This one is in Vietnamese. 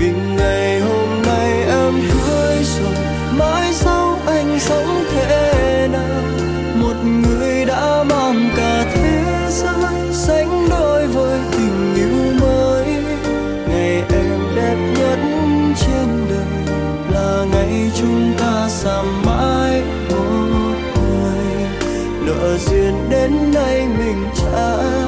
vì ngày hôm nay em cưới rồi, mãi sau anh sống thế nào? Một người đã mang cả thế giới, sánh đôi với tình yêu mới. Ngày em đẹp nhất trên đời là ngày chúng ta xa mãi một người. Nợ duyên đến nay mình trả